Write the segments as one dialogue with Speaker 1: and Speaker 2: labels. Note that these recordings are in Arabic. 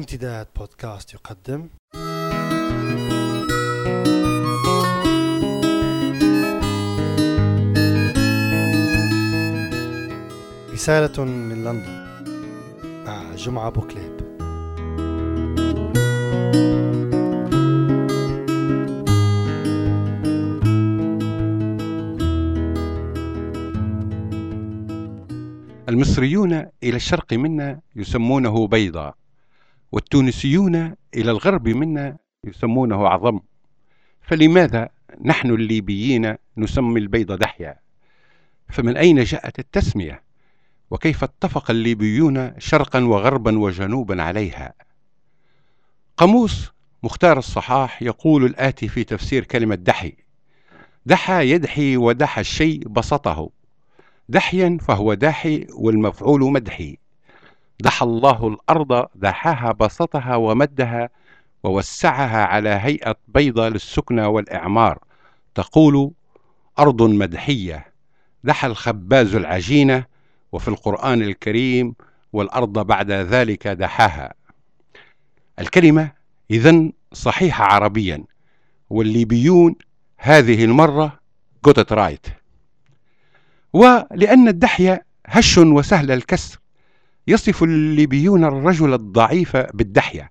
Speaker 1: امتداد بودكاست يقدم. رسالة من لندن. مع جمعة بوكليب.
Speaker 2: المصريون إلى الشرق منا يسمونه بيضا والتونسيون إلى الغرب منا يسمونه عظم. فلماذا نحن الليبيين نسمي البيض دحيا؟ فمن أين جاءت التسمية؟ وكيف اتفق الليبيون شرقا وغربا وجنوبا عليها؟ قاموس مختار الصحاح يقول الآتي في تفسير كلمة دحي دحى يدحي ودحى الشيء بسطه. دحيا فهو داحي والمفعول مدحي. دحى الله الأرض دحاها بسطها ومدها ووسعها على هيئة بيضة للسكنى والإعمار. تقول أرض مدحية. دحى الخباز العجينة وفي القرآن الكريم والأرض بعد ذلك دحاها. الكلمة إذن صحيحة عربيا. والليبيون هذه المرة got it right. ولأن الدحية هش وسهل الكسر. يصف الليبيون الرجل الضعيف بالدحية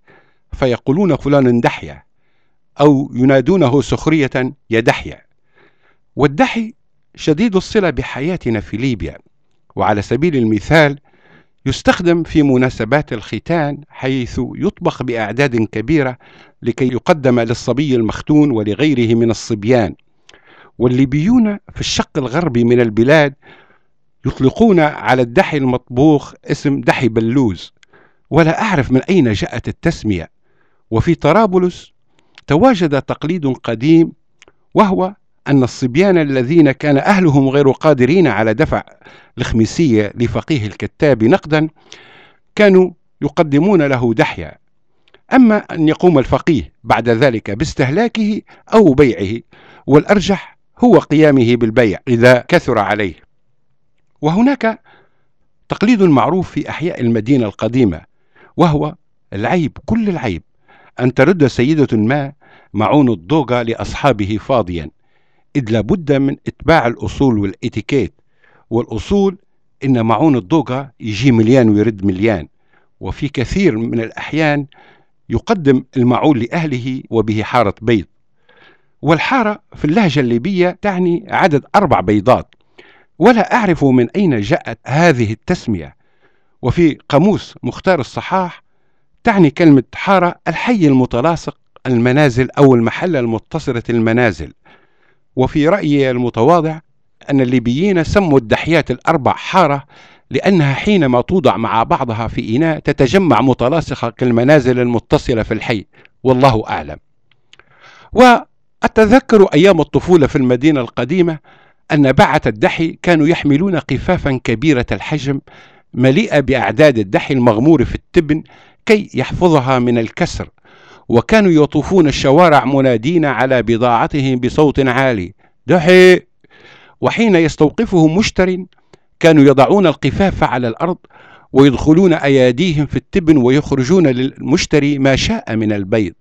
Speaker 2: فيقولون فلان دحية أو ينادونه سخرية يا دحية. والدحي شديد الصلة بحياتنا في ليبيا وعلى سبيل المثال يستخدم في مناسبات الختان حيث يطبخ بأعداد كبيرة لكي يقدم للصبي المختون ولغيره من الصبيان. والليبيون في الشق الغربي من البلاد يطلقون على الدحي المطبوخ اسم دحي بلوز ولا أعرف من أين جاءت التسمية. وفي طرابلس تواجد تقليد قديم وهو أن الصبيان الذين كان أهلهم غير قادرين على دفع الخميسية لفقيه الكتاب نقدا كانوا يقدمون له دحيا. أما أن يقوم الفقيه بعد ذلك باستهلاكه أو بيعه والأرجح هو قيامه بالبيع إذا كثر عليه. وهناك تقليد معروف في أحياء المدينة القديمة وهو العيب كل العيب أن ترد سيدة ما معون الضوغة لأصحابه فاضيا إذ لابد من إتباع الأصول والإتيكيت والأصول إن معون الضوغة يجي مليان ويرد مليان وفي كثير من الأحيان يقدم المعون لأهله وبه حارة بيض. والحارة في اللهجة الليبية تعني عدد أربع بيضات. ولا أعرف من أين جاءت هذه التسمية. وفي قاموس مختار الصحاح تعني كلمة حارة الحي المتلاصق المنازل أو المحل المتصلة المنازل وفي رأيي المتواضع أن الليبيين سموا الدحيات الأربع حارة لأنها حينما توضع مع بعضها في إناء تتجمع متلاصقة كالمنازل المتصلة في الحي. والله أعلم. وأتذكر أيام الطفولة في المدينة القديمة أن بعة الدحي كانوا يحملون قفافا كبيرة الحجم مليئة بأعداد الدحي المغمور في التبن كي يحفظها من الكسر وكانوا يطوفون الشوارع منادين على بضاعتهم بصوت عالي دحي! وحين يستوقفه مشتر كانوا يضعون القفاف على الأرض ويدخلون أياديهم في التبن ويخرجون للمشتري ما شاء من البيض.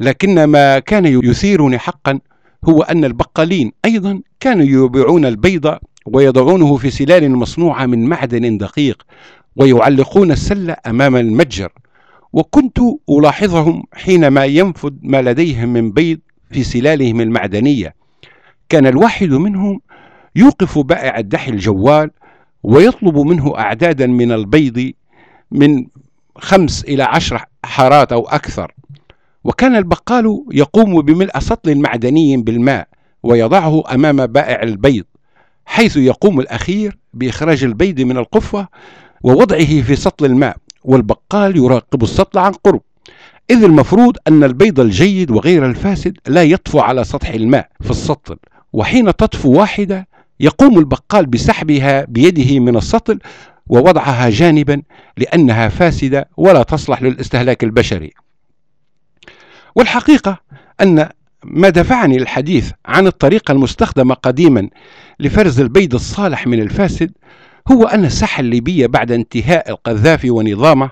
Speaker 2: لكن ما كان يثيرني حقا هو أن البقالين أيضا كانوا يبيعون البيض ويضعونه في سلال مصنوعة من معدن دقيق ويعلقون السلة أمام المتجر. وكنت ألاحظهم حينما ينفد ما لديهم من بيض في سلالهم المعدنية. كان الواحد منهم يوقف بائع الدحي الجوال ويطلب منه أعدادا من البيض من خمس إلى عشر حارات أو أكثر. وكان البقال يقوم بملء سطل معدني بالماء ويضعه أمام بائع البيض حيث يقوم الأخير بإخراج البيض من القفة ووضعه في سطل الماء والبقال يراقب السطل عن قرب. إذ المفروض أن البيض الجيد وغير الفاسد لا يطفو على سطح الماء في السطل وحين تطفو واحدة يقوم البقال بسحبها بيده من السطل ووضعها جانبا لأنها فاسدة ولا تصلح للاستهلاك البشري. والحقيقة أن ما دفعني الحديث عن الطريقة المستخدمة قديما لفرز البيض الصالح من الفاسد هو أن الساحة الليبية بعد انتهاء القذافي ونظامه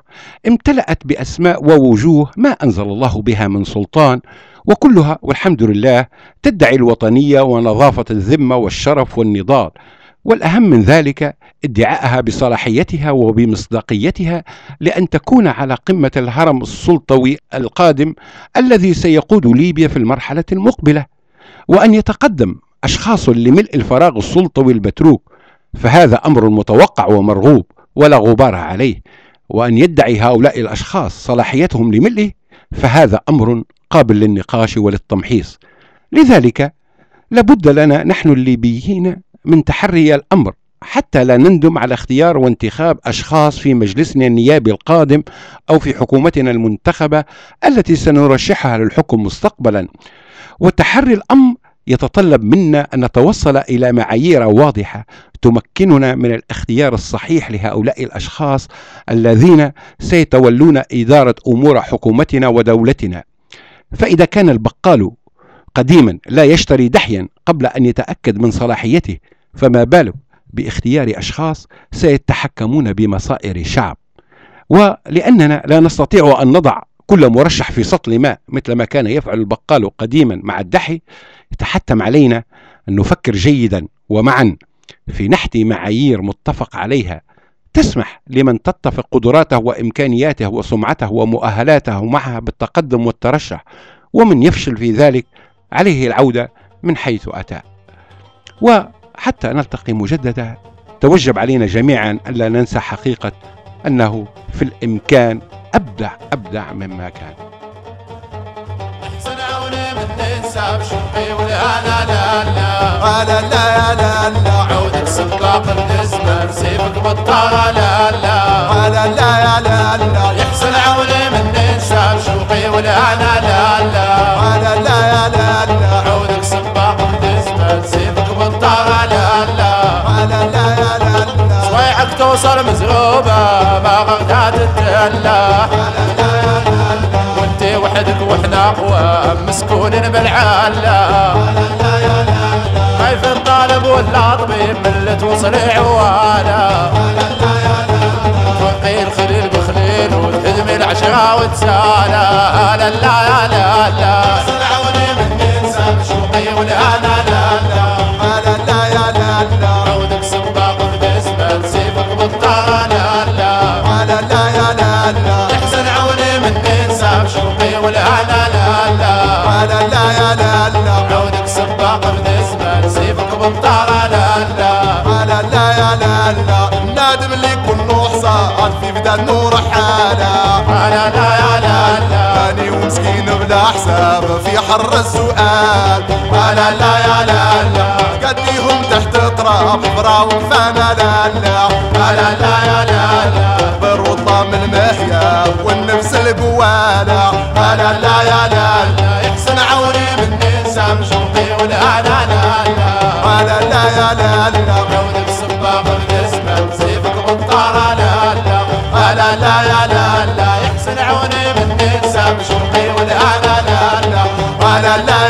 Speaker 2: امتلأت بأسماء ووجوه ما أنزل الله بها من سلطان وكلها والحمد لله تدعي الوطنية ونظافة الذمة والشرف والنضال. والأهم من ذلك ادعاءها بصلاحيتها وبمصداقيتها لأن تكون على قمة الهرم السلطوي القادم الذي سيقود ليبيا في المرحلة المقبلة وأن يتقدم أشخاص لملء الفراغ السلطوي المتروك فهذا أمر متوقع ومرغوب ولا غبار عليه وأن يدعي هؤلاء الأشخاص صلاحيتهم لملئه فهذا أمر قابل للنقاش وللتمحيص. لذلك لابد لنا نحن الليبيين من تحري الأمر حتى لا نندم على اختيار وانتخاب أشخاص في مجلسنا النيابي القادم أو في حكومتنا المنتخبة التي سنرشحها للحكم مستقبلا. وتحري الأمر يتطلب منا أن نتوصل إلى معايير واضحة تمكننا من الاختيار الصحيح لهؤلاء الأشخاص الذين سيتولون إدارة أمور حكومتنا ودولتنا. فإذا كان البقال قديما لا يشتري دحيا قبل أن يتأكد من صلاحيته فما بالك باختيار أشخاص سيتحكمون بمصائر شعب. ولأننا لا نستطيع أن نضع كل مرشح في سطل ماء مثل ما كان يفعل البقال قديما مع الدحي. يتحتم علينا أن نفكر جيدا ومعا في نحت معايير متفق عليها. تسمح لمن تتفق قدراته وإمكانياته وسمعته ومؤهلاته معها بالتقدم والترشح ومن يفشل في ذلك عليه العودة من حيث أتى. وحتى نلتقي مجددا. توجب علينا جميعا ألا ننسى حقيقة أنه في الإمكان أبدع أبدع مما كان.
Speaker 3: لا لا لا لا لا لا لا عودك بطارة صويعك توصل مزروبة ما غدا تتدلى وانت وحدك وإحنا قوام مسكونين بالعالة خايف الطالب ولا طبيب من اللي توصل عواله توقي الخليل بخليل وتهدمي لا لا لا لا لا نور حاله لا لا يا لا ثاني ومسكين بلا حساب في حر السؤال لا لا يا لا لا قديهم تحت تراب براوك فانا لا لا لا لا يا لا لا بروطة من المحيا والنفس القوالة لا لا يا لا لا يحسن عوني من نسام شوقي ولا لا لا لا لا لا لا مش مقيم لا لا. لا لا لا لا